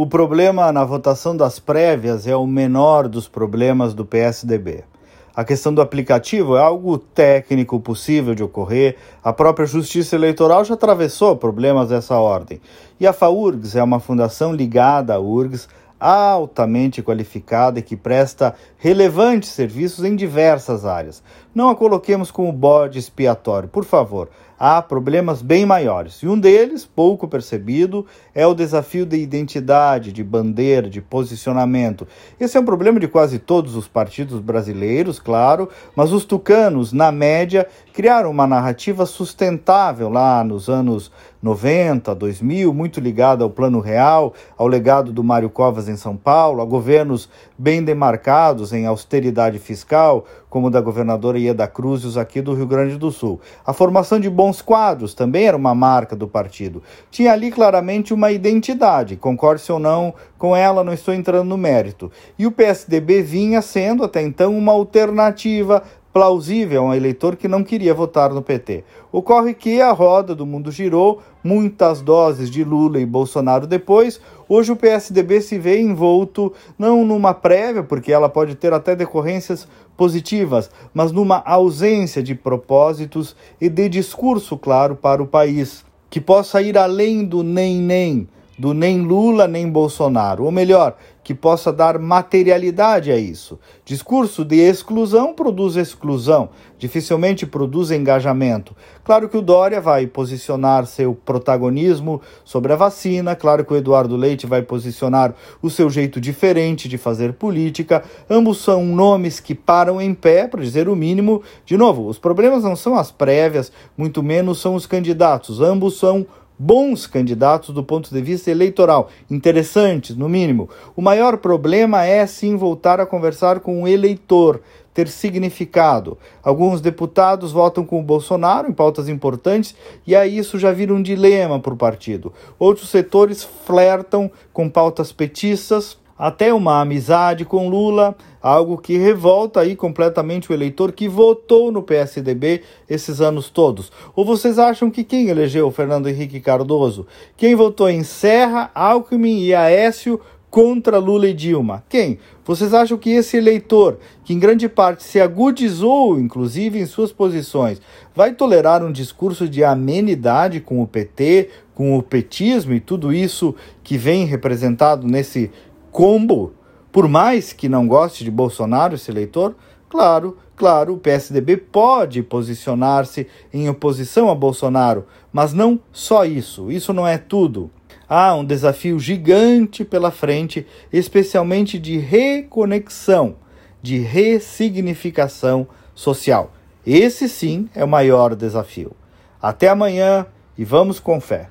O problema na votação das prévias é o menor dos problemas do PSDB. A questão do aplicativo é algo técnico possível de ocorrer. A própria Justiça Eleitoral já atravessou problemas dessa ordem. E a FAURGS é uma fundação ligada à URGS, altamente qualificada e que presta relevantes serviços em diversas áreas. Não a coloquemos como bode expiatório, por favor. Há problemas bem maiores. E um deles, pouco percebido, é o desafio de identidade, de bandeira, de posicionamento. Esse é um problema de quase todos os partidos brasileiros, claro, mas os tucanos, na média, criaram uma narrativa sustentável lá nos anos 90, 2000, muito ligada ao Plano Real, ao legado do Mário Covas em São Paulo, a governos bem demarcados em austeridade fiscal, como o da governadora Ieda Cruzes aqui do Rio Grande do Sul. A formação de bons quadros também era uma marca do partido. Tinha ali claramente uma identidade, concorde-se ou não com ela, não estou entrando no mérito. E o PSDB vinha sendo até então uma alternativa plausível a um eleitor que não queria votar no PT. Ocorre que a roda do mundo girou, muitas doses de Lula e Bolsonaro depois, hoje o PSDB se vê envolto não numa prévia, porque ela pode ter até decorrências positivas, mas numa ausência de propósitos e de discurso claro para o país, que possa ir além do nem-nem do nem Lula nem Bolsonaro, ou melhor, que possa dar materialidade a isso. Discurso de exclusão produz exclusão, dificilmente produz engajamento. Claro que o Dória vai posicionar seu protagonismo sobre a vacina, claro que o Eduardo Leite vai posicionar o seu jeito diferente de fazer política. Ambos são nomes que param em pé, para dizer o mínimo. De novo, os problemas não são as prévias, muito menos são os candidatos. Ambos são bons candidatos do ponto de vista eleitoral, interessantes, no mínimo. O maior problema é sim voltar a conversar com o eleitor, ter significado. Alguns deputados votam com o Bolsonaro em pautas importantes e aí isso já vira um dilema para o partido. Outros setores flertam com pautas petistas até uma amizade com Lula, algo que revolta aí completamente o eleitor que votou no PSDB esses anos todos. Ou vocês acham que quem elegeu Fernando Henrique Cardoso? Quem votou em Serra, Alckmin e Aécio contra Lula e Dilma? Quem? Vocês acham que esse eleitor, que em grande parte se agudizou, inclusive, em suas posições, vai tolerar um discurso de amenidade com o PT, com o petismo e tudo isso que vem representado nesse combo, por mais que não goste de Bolsonaro, esse eleitor, claro, claro, o PSDB pode posicionar-se em oposição a Bolsonaro, mas não só isso, isso não é tudo. Há um desafio gigante pela frente, especialmente de reconexão, de ressignificação social. Esse sim é o maior desafio. Até amanhã e vamos com fé.